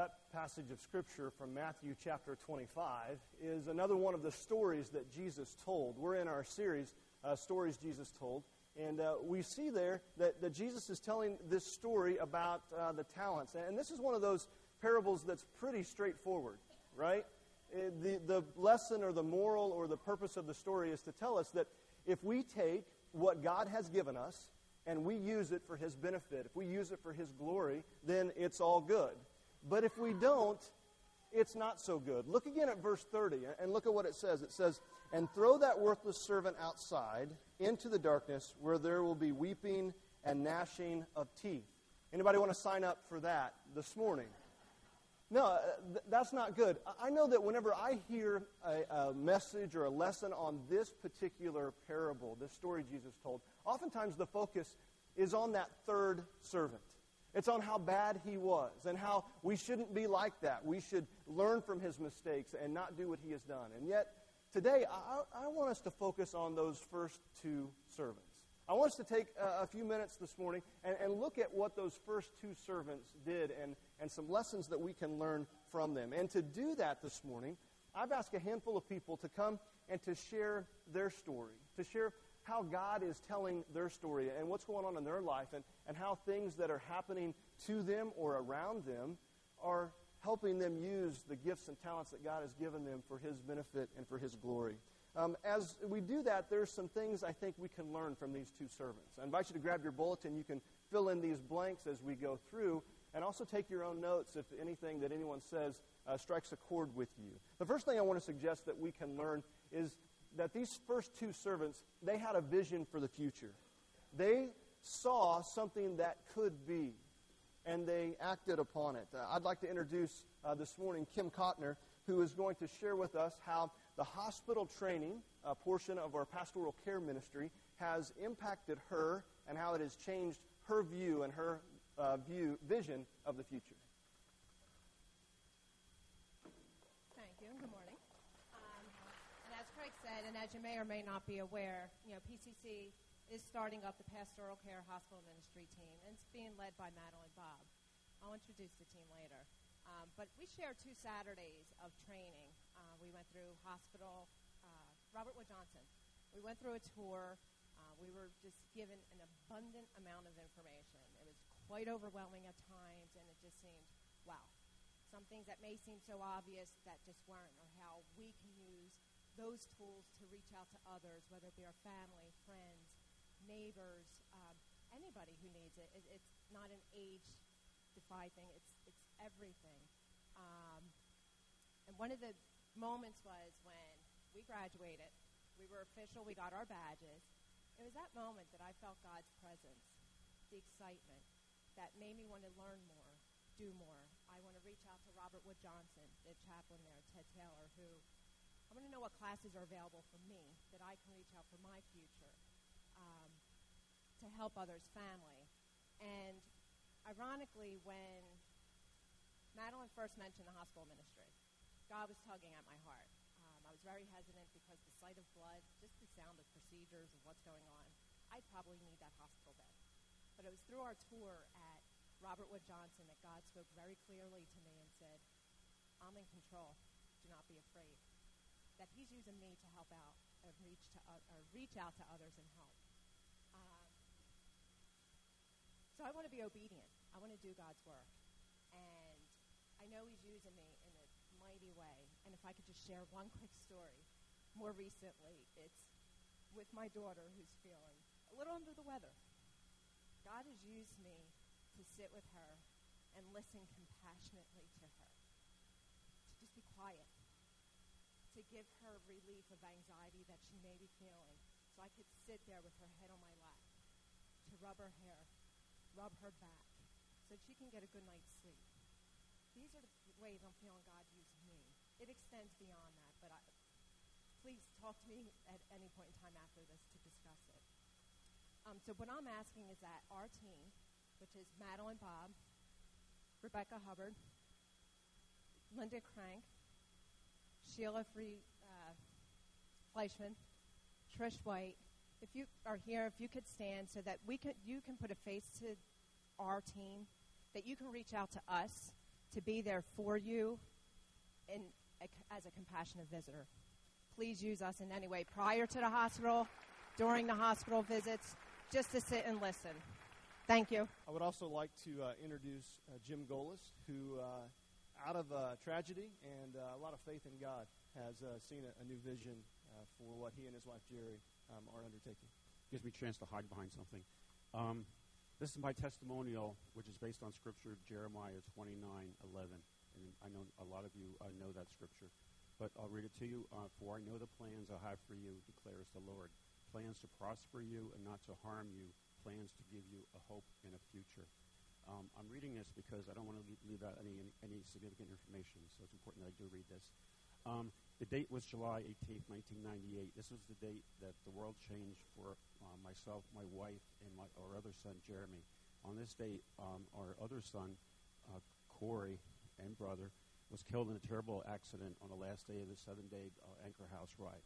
that passage of Scripture from Matthew chapter 25 is another one of the stories that Jesus told. We're in our series, uh, Stories Jesus Told. And uh, we see there that, that Jesus is telling this story about uh, the talents. And this is one of those parables that's pretty straightforward, right? Uh, the, the lesson or the moral or the purpose of the story is to tell us that if we take what God has given us and we use it for His benefit, if we use it for His glory, then it's all good. But if we don't, it's not so good. Look again at verse 30 and look at what it says. It says, And throw that worthless servant outside into the darkness where there will be weeping and gnashing of teeth. Anybody want to sign up for that this morning? No, uh, th- that's not good. I know that whenever I hear a, a, message or a lesson on this particular parable, this story Jesus told, oftentimes the focus is on that third servant. It's on how bad he was and how we shouldn't be like that. We should learn from his mistakes and not do what he has done. And yet, today, I, I want us to focus on those first two servants. I want us to take a, a few minutes this morning and, and, look at what those first two servants did and, and some lessons that we can learn from them. And to do that this morning, I've asked a handful of people to come and to share their story, to share how God is telling their story and what's going on in their life and, and how things that are happening to them or around them are helping them use the gifts and talents that God has given them for His benefit and for His glory. Um, as we do that, there's some things I think we can learn from these two servants. I invite you to grab your bulletin. You can fill in these blanks as we go through, and also take your own notes if anything that anyone says uh, strikes a chord with you. The first thing I want to suggest that we can learn is that these first two servants, they had a vision for the future. They saw something that could be, and they acted upon it. Uh, I'd like to introduce uh, this morning Kim Kotner, who is going to share with us how the hospital training uh, portion of our pastoral care ministry has impacted her and how it has changed her view and her uh, view vision of the future. said, and as you may or may not be aware, you know, PCC is starting up the Pastoral Care Hospital Ministry team, and it's being led by Madeline Bob. I'll introduce the team later. Um, but we shared two Saturdays of training. Uh, we went through hospital, uh, Robert Wood Johnson. We went through a tour. Uh, we were just given an abundant amount of information. It was quite overwhelming at times, and it just seemed, wow. Some things that may seem so obvious that just weren't, or how we can use those tools to reach out to others, whether it be our family, friends, neighbors, um, anybody who needs it. it. It's not an age-defy thing. It's it's everything. Um, and one of the moments was when we graduated. We were official. We got our badges. It was that moment that I felt God's presence, the excitement that made me want to learn more, do more. I want to reach out to Robert Wood Johnson, the chaplain there, Ted Taylor, who I want to know what classes are available for me that I can reach out for my future um, to help others' family. And ironically, when Madeline first mentioned the hospital ministry, God was tugging at my heart. Um, I was very hesitant because the sight of blood, just the sound of procedures and what's going on, I probably need that hospital bed. But it was through our tour at Robert Wood Johnson that God spoke very clearly to me and said, I'm in control. Do not be afraid that He's using me to help out and reach to uh, or reach out to others and help. Um, so I want to be obedient. I want to do God's work, and I know He's using me in a mighty way. And if I could just share one quick story, more recently, it's with my daughter who's feeling a little under the weather. God has used me to sit with her and listen compassionately to her, to just be quiet to give her relief of anxiety that she may be feeling. So I could sit there with her head on my lap to rub her hair, rub her back, so she can get a good night's sleep. These are the ways I'm feeling God used me. It extends beyond that, but I, please talk to me at any point in time after this to discuss it. Um, so what I'm asking is that our team, which is Madeline Bob, Rebecca Hubbard, Linda Crank, Sheila Free, uh, Fleischman, Trish White, if you are here, if you could stand so that we could, you can put a face to our team, that you can reach out to us to be there for you in, as a compassionate visitor. Please use us in any way prior to the hospital, during the hospital visits, just to sit and listen. Thank you. I would also like to uh, introduce uh, Jim Golis, who, uh, out of uh, tragedy and uh, a lot of faith in God, has uh, seen a, a, new vision for what he and his wife Jerry um, are undertaking. Gives me a chance to hide behind something. Um, this is my testimonial, which is based on Scripture, Jeremiah 29 11. And I know a lot of you uh, know that Scripture. But I'll read it to you. Uh, For I know the plans I have for you, declares the Lord. Plans to prosper you and not to harm you. Plans to give you a hope and a future. Um, I'm reading this because I don't want to leave, leave out any, any, significant information, so it's important that I do read this. Um, the date was July 18th, 1998. This was the date that the world changed for uh, myself, my wife, and my, our other son, Jeremy. On this date, um, our other son, uh, Corey, and brother, was killed in a terrible accident on the last day of the seven-day uh, Anchor House ride,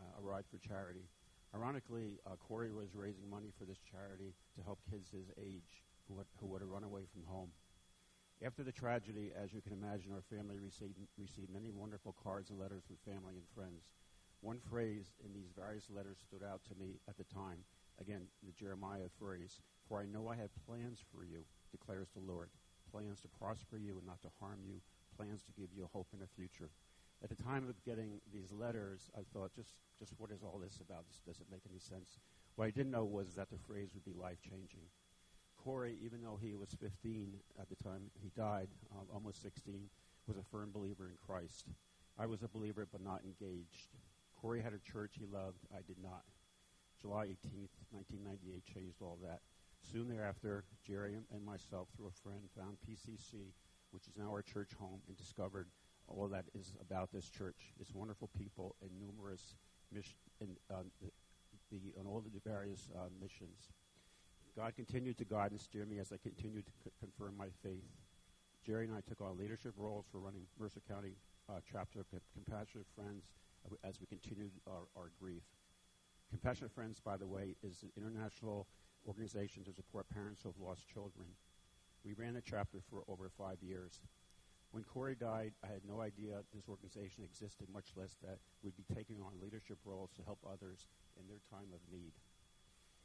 uh, a ride for charity. Ironically, uh, Corey was raising money for this charity to help kids his age who, who would have run away from home. After the tragedy, as you can imagine, our family received, received many wonderful cards and letters from family and friends. One phrase in these various letters stood out to me at the time. Again, the Jeremiah phrase, For I know I have plans for you, declares the Lord. Plans to prosper you and not to harm you. Plans to give you hope and a future. At the time of getting these letters, I thought, just, just what is all this about? This doesn't make any sense. What I didn't know was that the phrase would be life-changing. Corey, even though he was 15 at the time he died, um, almost 16, was a firm believer in Christ. I was a believer but not engaged. Corey had a church he loved. I did not. July 18th, 1998 changed all that. Soon thereafter, Jerry and myself, through a friend, found PCC, which is now our church home, and discovered all that is about this church. It's wonderful people and numerous mission, and, uh, the, the, on all the various uh, missions. God continued to guide and steer me as I continued to c- confirm my faith. Jerry and I took on leadership roles for running Mercer County uh, chapter of Compassionate Friends as we continued our, our grief. Compassionate Friends, by the way, is an international organization to support parents who have lost children. We ran the chapter for over five years. When Corey died, I had no idea this organization existed, much less that we'd be taking on leadership roles to help others in their time of need.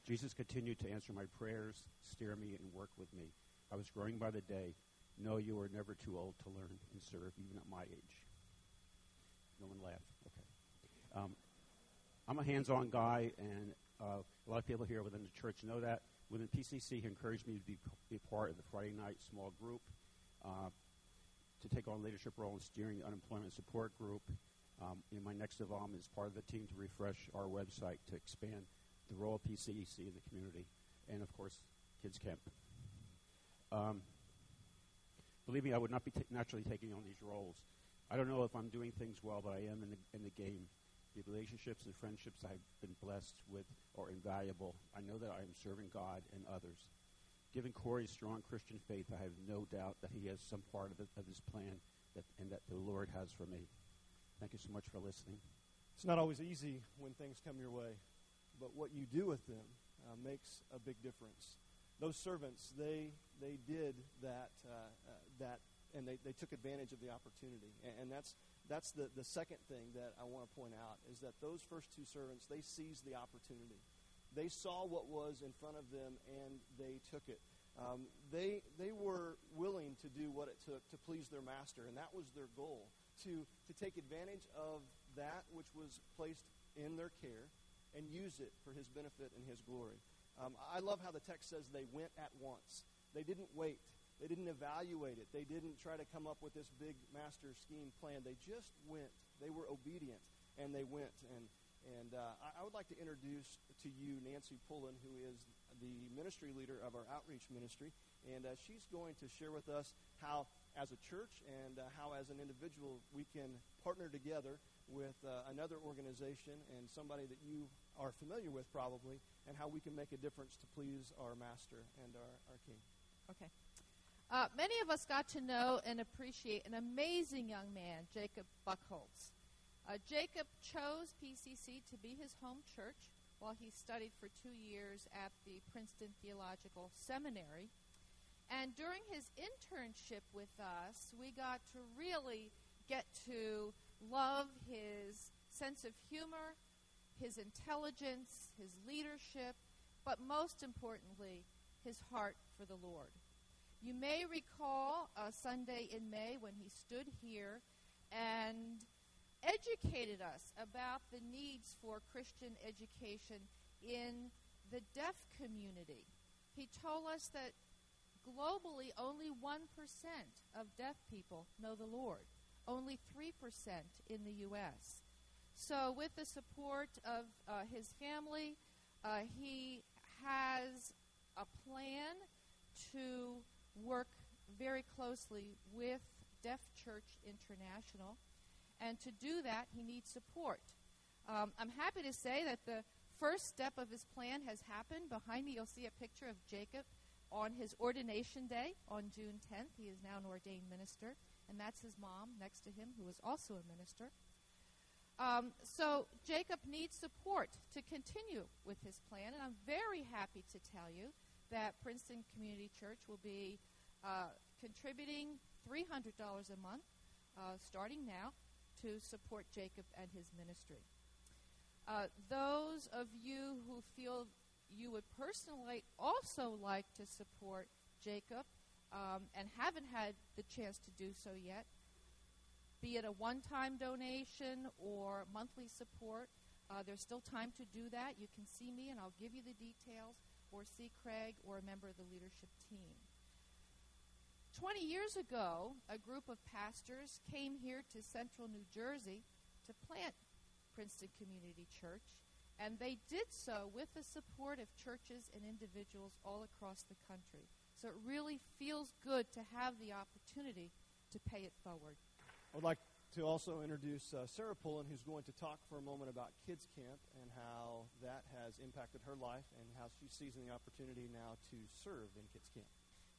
Jesus continued to answer my prayers, steer me, and work with me. I was growing by the day. No, you are never too old to learn and serve, even at my age. No one laughed. Okay. Um, I'm a hands-on guy, and uh, a lot of people here within the church know that. Within PCC, he encouraged me to be, be part of the Friday night small group, uh, to take on leadership role in steering the unemployment support group. Um, in my next involvement is part of the team to refresh our website to expand the role of PCEC in the community, and of course, Kids Camp. Um, believe me, I would not be t- naturally taking on these roles. I don't know if I'm doing things well, but I am in the, in the game. The relationships and friendships I've been blessed with are invaluable. I know that I am serving God and others. Given Corey's strong Christian faith, I have no doubt that he has some part of, of his plan that, and that the Lord has for me. Thank you so much for listening. It's not always easy when things come your way, but what you do with them uh, makes a big difference. Those servants, they, they did that, uh, uh, that and they, they took advantage of the opportunity. And, and that's, that's the, the second thing that I want to point out is that those first two servants, they seized the opportunity. They saw what was in front of them and they took it. Um, they, they were willing to do what it took to please their master, and that was their goal to, to take advantage of that which was placed in their care and use it for his benefit and his glory. Um, I love how the text says they went at once. They didn't wait. They didn't evaluate it. They didn't try to come up with this big master scheme plan. They just went. They were obedient, and they went. And, and uh, I, I would like to introduce to you Nancy Pullen, who is the ministry leader of our outreach ministry. And uh, she's going to share with us how, as a church and uh, how, as an individual, we can partner together with uh, another organization and somebody that you are familiar with probably, and how we can make a difference to please our master and our, our king. Okay. Uh, many of us got to know and appreciate an amazing young man, Jacob Buckholtz. Uh, Jacob chose PCC to be his home church while he studied for two years at the Princeton Theological Seminary. And during his internship with us, we got to really get to love his sense of humor, his intelligence, his leadership, but most importantly, his heart for the Lord. You may recall a Sunday in May when he stood here and educated us about the needs for Christian education in the deaf community. He told us that globally only 1% of deaf people know the Lord, only 3% in the U.S. So, with the support of uh, his family, uh, he has a plan to work very closely with Deaf Church International. And to do that, he needs support. Um, I'm happy to say that the first step of his plan has happened. Behind me, you'll see a picture of Jacob on his ordination day on June 10th. He is now an ordained minister, and that's his mom next to him, who is also a minister. Um, so Jacob needs support to continue with his plan, and I'm very happy to tell you that Princeton Community Church will be uh, contributing $300 a month uh, starting now to support Jacob and his ministry. Uh, those of you who feel you would personally also like to support Jacob um, and haven't had the chance to do so yet, be it a one time donation or monthly support, uh, there's still time to do that. You can see me and I'll give you the details, or see Craig or a member of the leadership team. 20 years ago, a group of pastors came here to central New Jersey to plant Princeton Community Church, and they did so with the support of churches and individuals all across the country. So it really feels good to have the opportunity to pay it forward. I would like to also introduce uh, Sarah Pullen, who's going to talk for a moment about Kids Camp and how that has impacted her life and how she's seizing the opportunity now to serve in Kids Camp.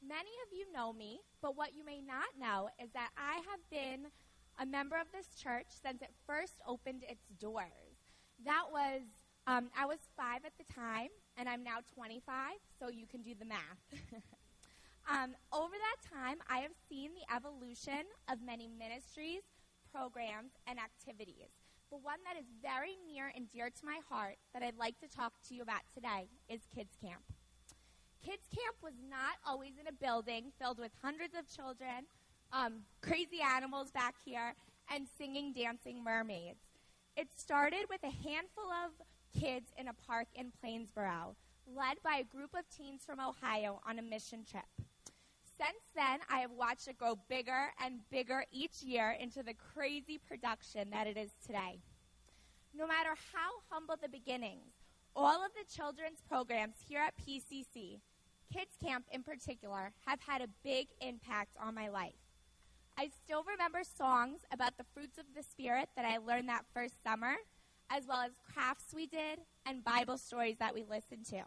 Many of you know me, but what you may not know is that I have been a member of this church since it first opened its doors. That was, um, I was five at the time, and I'm now 25, so you can do the math. um, over that time, I have seen the evolution of many ministries, programs, and activities. But one that is very near and dear to my heart that I'd like to talk to you about today is Kids Camp. Kids Camp was not always in a building filled with hundreds of children, um, crazy animals back here, and singing, dancing mermaids. It started with a handful of kids in a park in Plainsboro, led by a group of teens from Ohio on a mission trip. Since then, I have watched it grow bigger and bigger each year into the crazy production that it is today. No matter how humble the beginnings, all of the children's programs here at PCC Kids Camp in particular, have had a big impact on my life. I still remember songs about the fruits of the Spirit that I learned that first summer, as well as crafts we did and Bible stories that we listened to.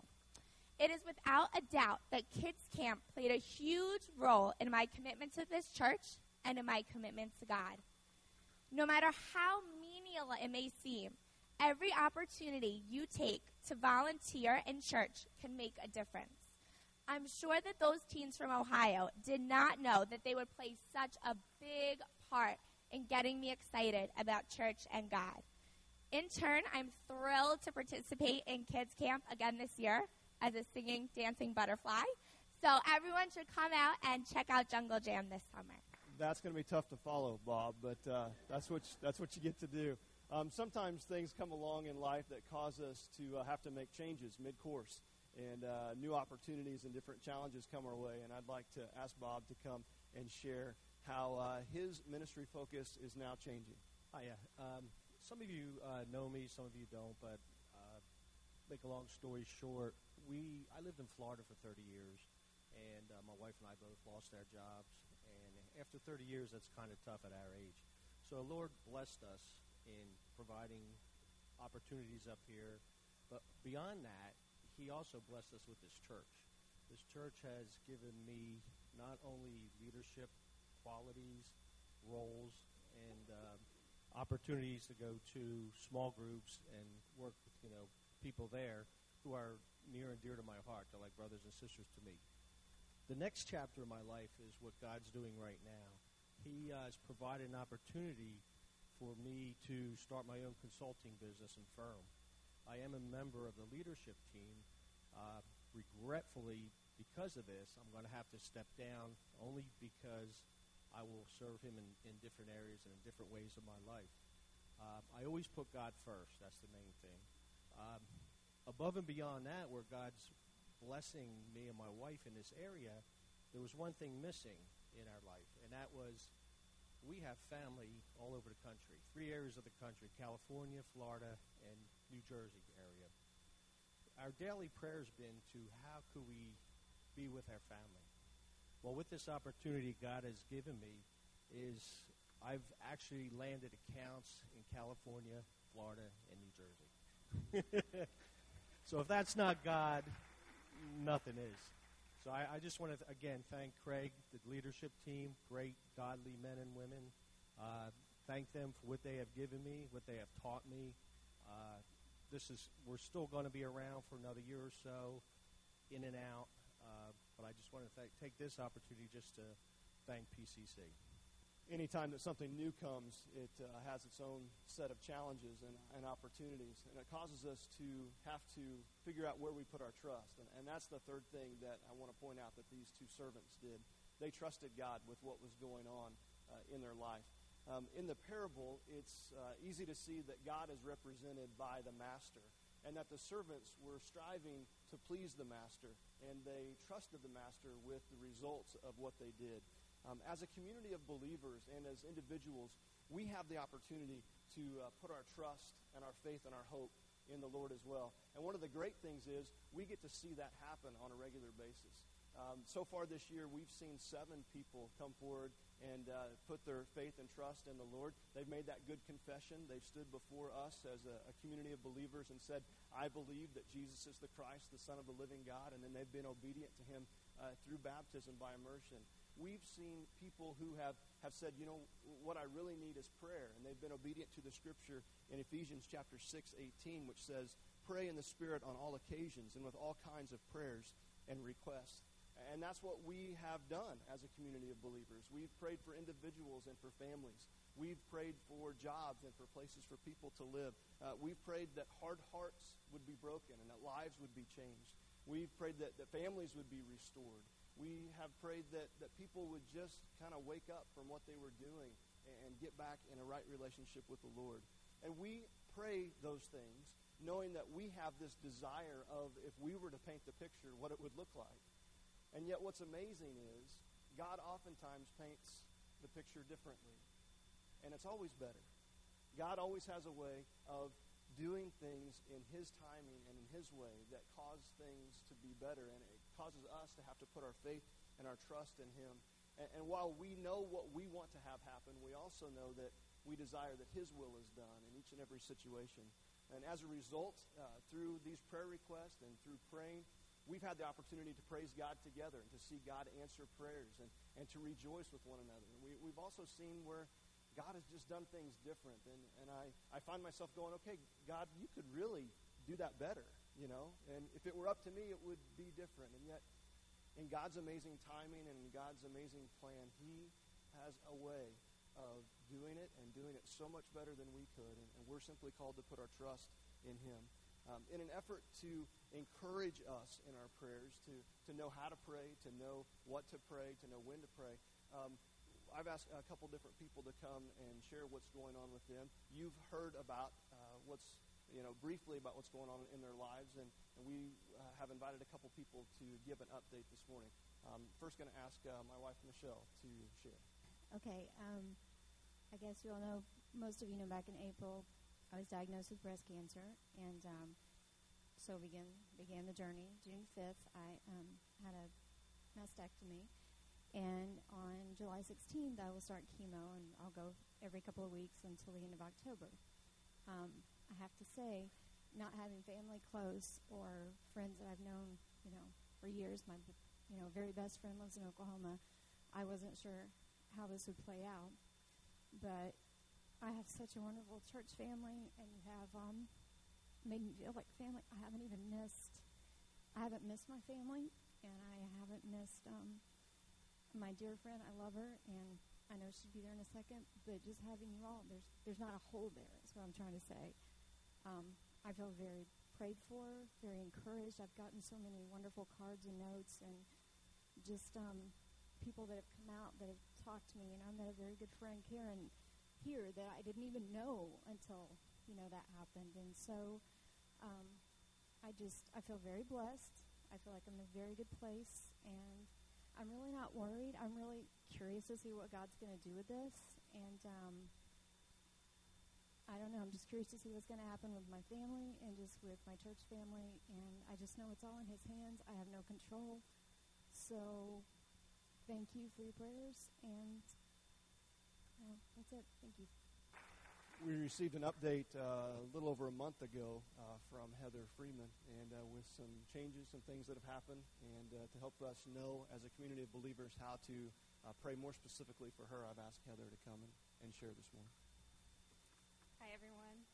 It is without a doubt that Kids Camp played a huge role in my commitment to this church and in my commitment to God. No matter how menial it may seem, every opportunity you take to volunteer in church can make a difference. I'm sure that those teens from Ohio did not know that they would play such a big part in getting me excited about church and God. In turn, I'm thrilled to participate in Kids Camp again this year as a singing, dancing butterfly. So everyone should come out and check out Jungle Jam this summer. That's going to be tough to follow, Bob, but uh, that's what you, that's what you get to do. Um, sometimes things come along in life that cause us to uh, have to make changes mid-course and uh, new opportunities and different challenges come our way. And I'd like to ask Bob to come and share how uh, his ministry focus is now changing. Hi, yeah. Um, some of you uh, know me, some of you don't, but uh, make a long story short, we I lived in Florida for 30 years, and uh, my wife and I both lost our jobs. And after 30 years, that's kind of tough at our age. So the Lord blessed us in providing opportunities up here. But beyond that, he also blessed us with this church. This church has given me not only leadership qualities, roles, and uh, opportunities to go to small groups and work with you know people there who are near and dear to my heart. They're like brothers and sisters to me. the next chapter of my life is what God's doing right now. He uh, has provided an opportunity for me to start my own consulting business and firm. I am a member of the leadership team. Uh, regretfully, because of this, I'm going to have to step down only because I will serve him in, in different areas and in different ways of my life. Uh, I always put God first. That's the main thing. Um, above and beyond that, where God's blessing me and my wife in this area, there was one thing missing in our life, and that was we have family all over the country, three areas of the country California, Florida, and New Jersey area. Our daily prayer has been to how could we be with our family? Well, with this opportunity God has given me, is I've actually landed accounts in California, Florida, and New Jersey. so if that's not God, nothing is. So I, I just want to, again, thank Craig, the leadership team, great godly men and women. Uh, thank them for what they have given me, what they have taught me. Uh, this is, we're still going to be around for another year or so, in and out. Uh, but I just want to th- take this opportunity just to thank PCC anytime that something new comes, it uh, has its own set of challenges and, and, opportunities, and it causes us to have to figure out where we put our trust. And, and that's the third thing that I want to point out that these two servants did. They trusted God with what was going on uh, in their life. Um, in the parable, it's uh, easy to see that God is represented by the master, and that the servants were striving to please the master, and they trusted the master with the results of what they did. Um, as a community of believers and as individuals, we have the opportunity to uh, put our trust and our faith and our hope in the Lord as well. And one of the great things is we get to see that happen on a regular basis. Um, so far this year, we've seen seven people come forward and uh, put their faith and trust in the Lord. They've made that good confession. They've stood before us as a, a, community of believers and said, I believe that Jesus is the Christ, the Son of the living God, and then they've been obedient to him uh, through baptism by immersion we've seen people who have, have said, you know, what I really need is prayer. And they've been obedient to the scripture in Ephesians chapter 6, 18, which says, pray in the Spirit on all occasions and with all kinds of prayers and requests. And that's what we have done as a community of believers. We've prayed for individuals and for families. We've prayed for jobs and for places for people to live. Uh, we've prayed that hard hearts would be broken and that lives would be changed. We've prayed that, that families would be restored we have prayed that, that people would just kind of wake up from what they were doing and get back in a right relationship with the Lord. And we pray those things knowing that we have this desire of, if we were to paint the picture, what it would look like. And yet, what's amazing is God oftentimes paints the picture differently. And it's always better. God always has a way of doing things in His timing and in His way that cause things to be better. And it causes us to have to put our faith and our trust in Him. And, and while we know what we want to have happen, we also know that we desire that His will is done in each and every situation. And as a result, uh, through these prayer requests and through praying, we've had the opportunity to praise God together and to see God answer prayers and, and to rejoice with one another. We, we've also seen where God has just done things different. And, and I, I find myself going, okay, God, you could really do that better you know? And if it were up to me, it would be different. And yet, in God's amazing timing and in God's amazing plan, He has a way of doing it and doing it so much better than we could. And, and we're simply called to put our trust in Him. Um, in an effort to encourage us in our prayers, to, to know how to pray, to know what to pray, to know when to pray, um, I've asked a couple different people to come and share what's going on with them. You've heard about uh, what's you know, briefly about what's going on in their lives, and, and we uh, have invited a couple people to give an update this morning. Um, first, going to ask uh, my wife Michelle to share. Okay, um, I guess you all know, most of you know, back in April, I was diagnosed with breast cancer, and um, so began began the journey. June fifth, I um, had a mastectomy, and on July 16th, I will start chemo, and I'll go every couple of weeks until the end of October. Um, I have to say, not having family close or friends that I've known, you know, for years. My, you know, very best friend lives in Oklahoma. I wasn't sure how this would play out, but I have such a wonderful church family, and you have um, made me feel like family. I haven't even missed. I haven't missed my family and I haven't missed um, my dear friend. I love her, and I know she'd be there in a second. But just having you all, there's there's not a hole there. Is what I'm trying to say. Um, I feel very prayed for, very encouraged. I've gotten so many wonderful cards and notes, and just um, people that have come out that have talked to me. And I met a very good friend, Karen, here that I didn't even know until you know that happened. And so um, I just I feel very blessed. I feel like I'm in a very good place, and I'm really not worried. I'm really curious to see what God's going to do with this, and um, I don't know. I'm just curious to see what's going to happen with my family and just with my church family, and I just know it's all in His hands. I have no control, so thank you for your prayers, and uh, that's it. Thank you. We received an update uh, a little over a month ago uh, from Heather Freeman, and uh, with some changes, some things that have happened, and uh, to help us know as a community of believers how to uh, pray more specifically for her, I've asked Heather to come and, and share this morning. Hi, everyone.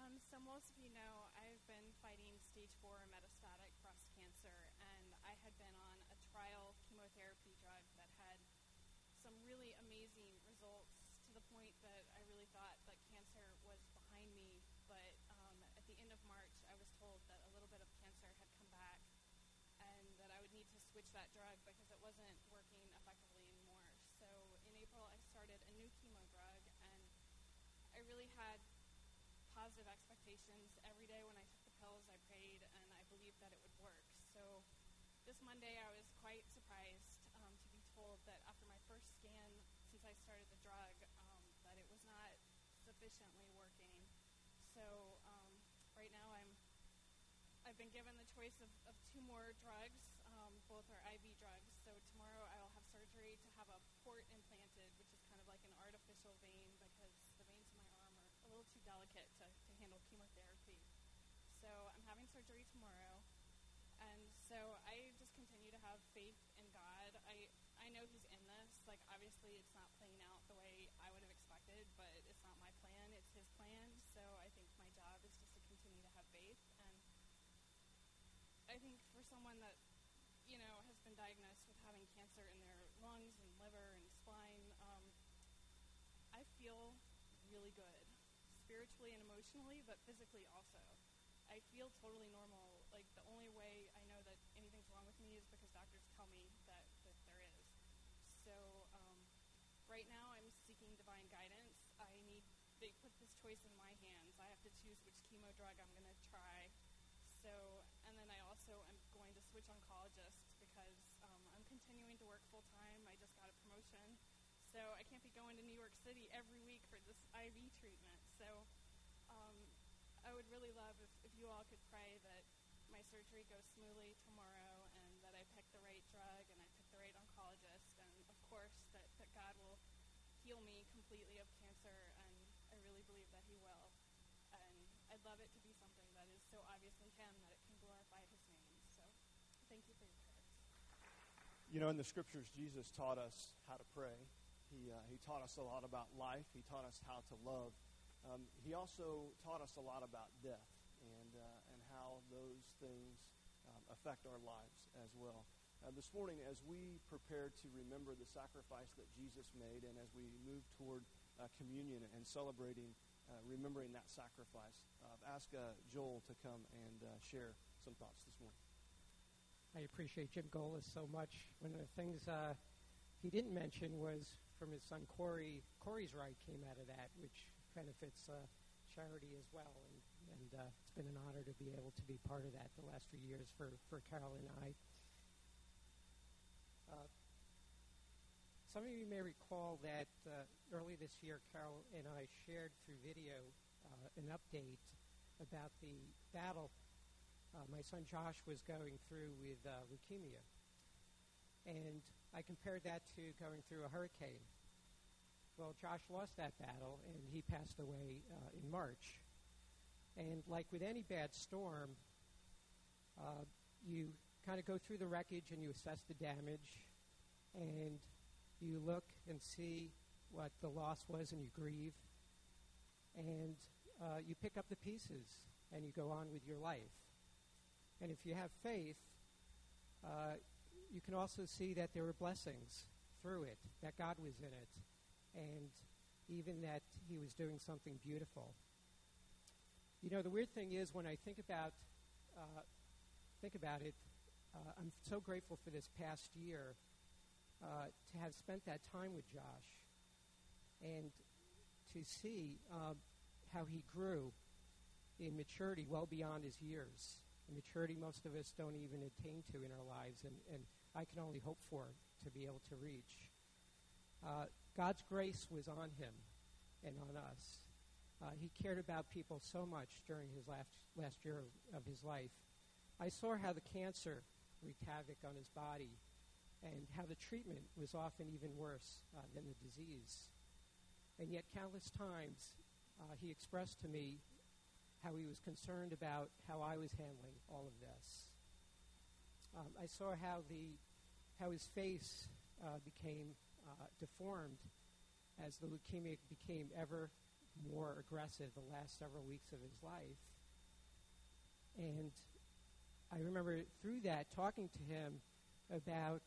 Um, so, most of you know I've been fighting stage four metastatic breast cancer, and I had been on a trial chemotherapy drug that had some really amazing results to the point that I really thought that cancer was behind me. But um, at the end of March, I was told that a little bit of cancer had come back and that I would need to switch that drug because it wasn't working effectively anymore. So in April, I started a new chemo drug, and I really had positive expectations. Every day when I took the pills, I prayed and I believed that it would work. So this Monday, I was quite surprised um, to be told that after my first scan, since I started the drug, um, that it was not sufficiently working. So um, right now, I'm I've been given the choice of, of two more drugs. Um, both are IV drugs. So tomorrow, I will have surgery to have a port implanted, which is kind of like an artificial vein because the veins in my arm are a little too delicate to, to handle chemotherapy. So I'm having surgery tomorrow. And so I just continue to have faith in God. I, I know He's in this. Like, obviously, it's not playing out the way I would have expected, but it's not my plan, it's His plan. So I think my job is just to continue to have faith. And I think for someone that, you know, has been diagnosed with having cancer in their lungs and liver and spine, um, I feel really good, spiritually and emotionally, but physically also. I feel totally normal. Like the only way I know that anything's wrong with me is because doctors tell me that, that there is. So um, right now I'm seeking divine guidance. I need they put this choice in my hands. I have to choose which chemo drug I'm going to try. So and then I also am going to switch oncologists because um, I'm continuing to work full time. I just got a promotion. So I can't be going to New York City every week for this IV treatment. So um, I would really love if, if you all could pray that my surgery goes smoothly tomorrow and that I pick the right drug and I pick the right oncologist and of course that, that God will heal me completely of cancer and I really believe that he will. And I'd love it to be something that is so obviously him that it can glorify his name. So thank you for your prayers. You know, in the scriptures, Jesus taught us how to pray. He, uh, he taught us a lot about life. He taught us how to love. Um, he also taught us a lot about death and, uh, and how those things um, affect our lives as well. Uh, this morning, as we prepare to remember the sacrifice that Jesus made and as we move toward uh, communion and celebrating, uh, remembering that sacrifice, I've asked uh, Joel to come and uh, share some thoughts this morning. I appreciate Jim Golis so much. One of the things uh, he didn't mention was from his son Corey. Corey's Ride came out of that, which benefits uh, charity as well. And, and uh, it's been an honor to be able to be part of that the last few years for, for Carol and I. Uh, some of you may recall that uh, early this year, Carol and I shared through video uh, an update about the battle uh, my son Josh was going through with uh, leukemia. And I compared that to going through a hurricane. Well, Josh lost that battle, and he passed away uh, in March. And like with any bad storm, uh, you kind of go through the wreckage and you assess the damage, and you look and see what the loss was, and you grieve, and uh, you pick up the pieces and you go on with your life. And if you have faith, uh, you can also see that there were blessings through it, that God was in it, and even that He was doing something beautiful. You know, the weird thing is when I think about uh, think about it, uh, I'm so grateful for this past year uh, to have spent that time with Josh and to see uh, how he grew in maturity well beyond his years. A maturity most of us don't even attain to in our lives, and, and I can only hope for to be able to reach. Uh, God's grace was on him and on us. Uh, he cared about people so much during his last, last year of, of his life. I saw how the cancer wreaked havoc on his body and how the treatment was often even worse uh, than the disease. And yet, countless times, uh, he expressed to me how he was concerned about how I was handling all of this. Um, I saw how the how his face uh, became uh, deformed as the leukemia became ever more aggressive the last several weeks of his life. And I remember through that talking to him about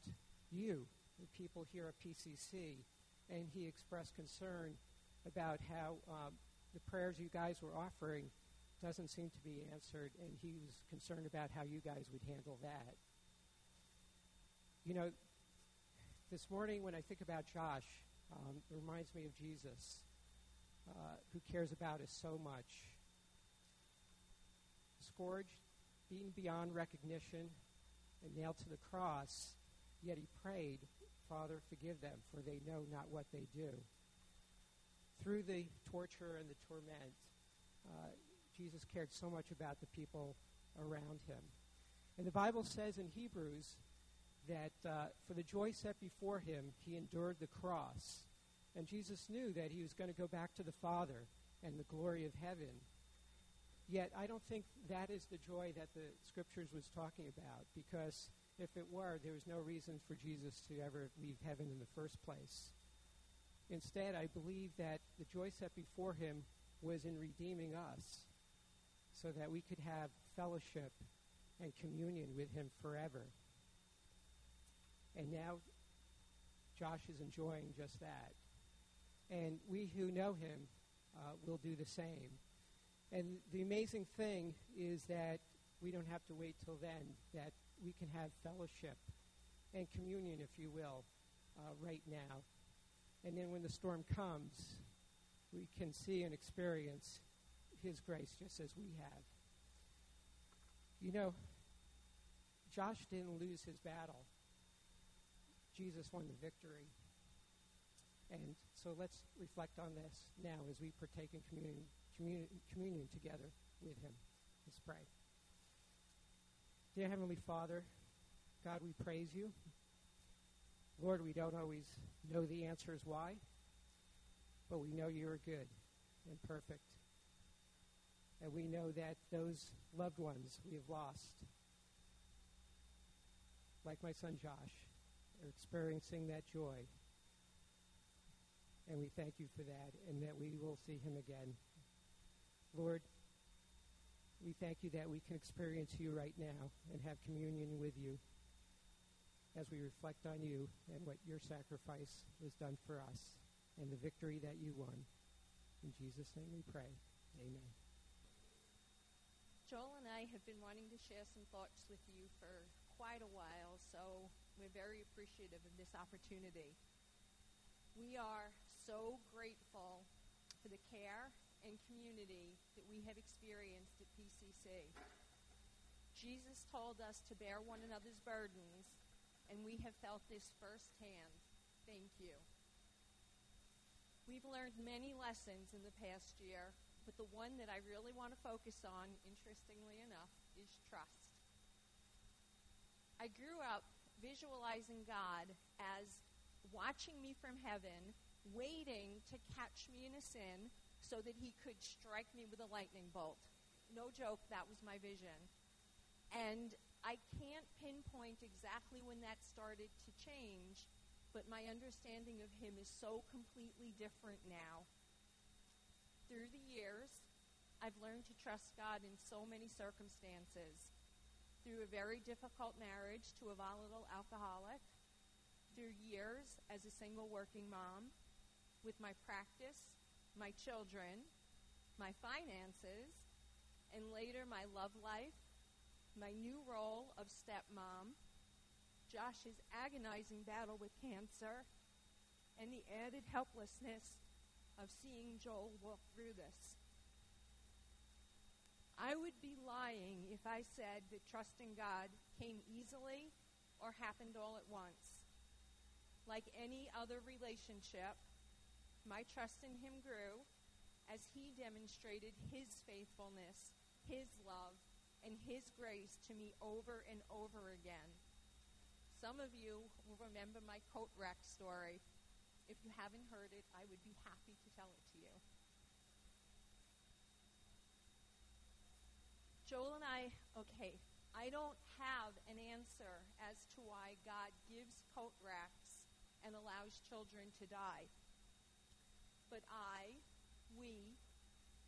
you, the people here at PCC, and he expressed concern about how um, the prayers you guys were offering doesn't seem to be answered, and he was concerned about how you guys would handle that. You know, this morning when I think about Josh, um, it reminds me of Jesus, uh, who cares about us so much. Scourged, beaten beyond recognition, and nailed to the cross, yet he prayed, Father, forgive them, for they know not what they do. Through the torture and the torment, uh, Jesus cared so much about the people around him. And the Bible says in Hebrews that uh, for the joy set before him, he endured the cross. And Jesus knew that he was going to go back to the Father and the glory of heaven. Yet I don't think that is the joy that the Scriptures was talking about, because if it were, there was no reason for Jesus to ever leave heaven in the first place. Instead, I believe that the joy set before him was in redeeming us so that we could have fellowship and communion with him forever. And now Josh is enjoying just that. And we who know him uh, will do the same. And the amazing thing is that we don't have to wait till then, that we can have fellowship and communion, if you will, uh, right now. And then when the storm comes, we can see and experience his grace just as we have. You know, Josh didn't lose his battle. Jesus won the victory. And so let's reflect on this now as we partake in communion, communion, communion together with him. Let's pray. Dear Heavenly Father, God, we praise you. Lord, we don't always know the answers why, but we know you are good and perfect. And we know that those loved ones we have lost, like my son Josh, are experiencing that joy. And we thank you for that and that we will see him again. Lord, we thank you that we can experience you right now and have communion with you as we reflect on you and what your sacrifice was done for us and the victory that you won. In Jesus' name we pray. Amen. Joel and I have been wanting to share some thoughts with you for quite a while, so we're very appreciative of this opportunity. We are so grateful for the care and community that we have experienced at PCC. Jesus told us to bear one another's burdens, and we have felt this firsthand. Thank you. We've learned many lessons in the past year, but the one that I really want to focus on, interestingly enough, is trust. I grew up visualizing God as watching me from heaven, waiting to catch me in a sin so that he could strike me with a lightning bolt. No joke, that was my vision. And I can't pinpoint exactly when that started to change, but my understanding of him is so completely different now. Through the years, I've learned to trust God in so many circumstances. Through a very difficult marriage to a volatile alcoholic, through years as a single working mom, with my practice, my children, my finances, and later my love life, my new role of stepmom, Josh's agonizing battle with cancer, and the added helplessness of seeing Joel walk through this. I would be lying if I said that trusting God came easily or happened all at once. Like any other relationship, my trust in Him grew as He demonstrated His faithfulness, His love, and His grace to me over and over again. Some of you will remember my coat rack story. If you haven't heard it, I would be happy to tell it to you. Joel and I, okay, I don't have an answer as to why God gives coat racks and allows children to die. But I, we,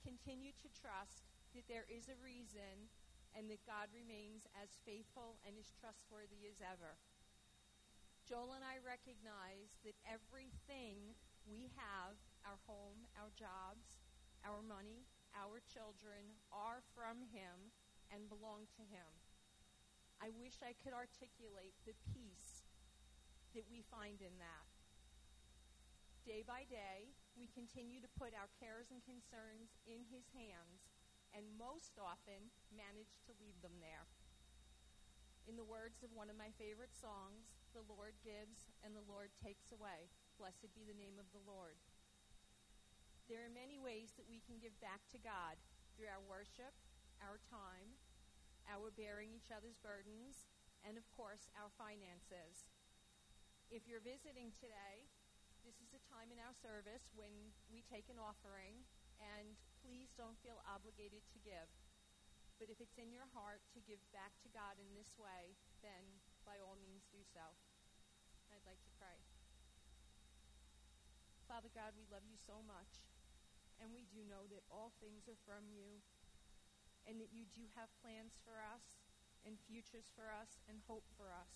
continue to trust that there is a reason and that God remains as faithful and as trustworthy as ever. Joel and I recognize that everything we have our home, our jobs, our money, our children are from Him and belong to Him. I wish I could articulate the peace that we find in that. Day by day, we continue to put our cares and concerns in His hands and most often manage to leave them there. In the words of one of my favorite songs, the Lord gives and the Lord takes away. Blessed be the name of the Lord. There are many ways that we can give back to God through our worship, our time, our bearing each other's burdens, and of course, our finances. If you're visiting today, this is a time in our service when we take an offering, and please don't feel obligated to give. But if it's in your heart to give back to God in this way, then by all means do so. I'd like to pray. Father God, we love you so much. And we do know that all things are from you and that you do have plans for us and futures for us and hope for us.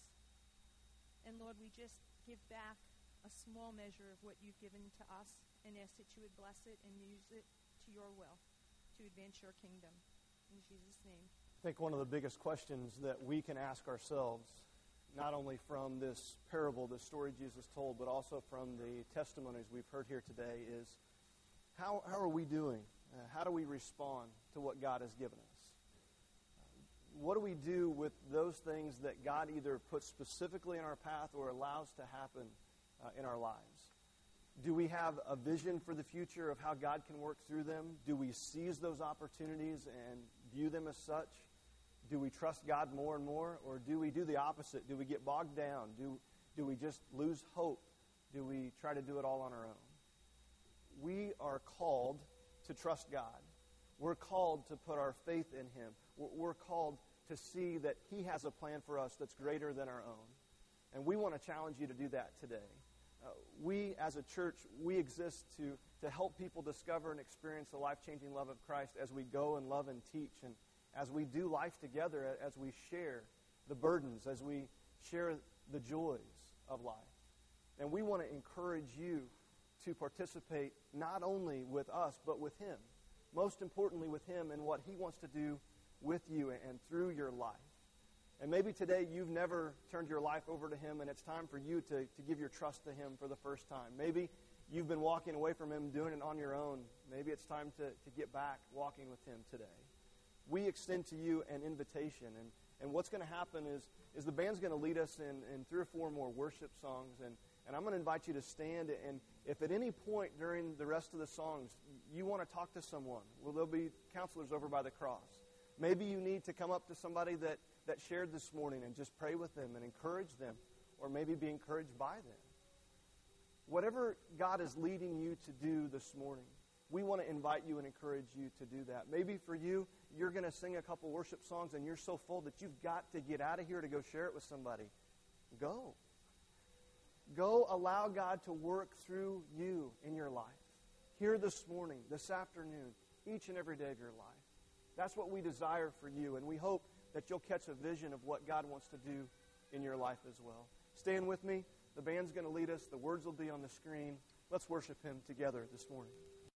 And Lord, we just give back a small measure of what you've given to us and ask that you would bless it and use it to your will to advance your kingdom. In Jesus' name. I think one of the biggest questions that we can ask ourselves, not only from this parable, the story Jesus told, but also from the testimonies we've heard here today, is how, how are we doing? Uh, how do we respond to what God has given us? what do we do with those things that God either puts specifically in our path or allows to happen uh, in our lives? Do we have a vision for the future of how God can work through them? Do we seize those opportunities and view them as such? Do we trust God more and more? Or do we do the opposite? Do we get bogged down? Do, do we just lose hope? Do we try to do it all on our own? We are called to trust God. We're called to put our faith in Him. We're called to see that He has a plan for us that's greater than our own. And we want to challenge you to do that today. Uh, we, as a church, we exist to, to help people discover and experience the life changing love of Christ as we go and love and teach, and as we do life together, as we share the burdens, as we share the joys of life. And we want to encourage you to participate not only with us, but with Him. Most importantly, with Him and what He wants to do with you and through your life. And maybe today you've never turned your life over to Him and it's time for you to, to give your trust to Him for the first time. Maybe you've been walking away from Him, doing it on your own. Maybe it's time to, to get back walking with Him today. We extend to you an invitation. And, and what's going to happen is, is the band's going to lead us in, in three or four more worship songs. And, and I'm going to invite you to stand. And if at any point during the rest of the songs you want to talk to someone, well, there'll be counselors over by the cross. Maybe you need to come up to somebody that, that shared this morning and just pray with them and encourage them, or maybe be encouraged by them. Whatever God is leading you to do this morning, we want to invite you and encourage you to do that. Maybe for you, you're going to sing a couple worship songs and you're so full that you've got to get out of here to go share it with somebody. Go. Go allow God to work through you in your life. Here this morning, this afternoon, each and every day of your life. That's what we desire for you, and we hope that you'll catch a vision of what God wants to do in your life as well. Stand with me. The band's going to lead us. The words will be on the screen. Let's worship Him together this morning.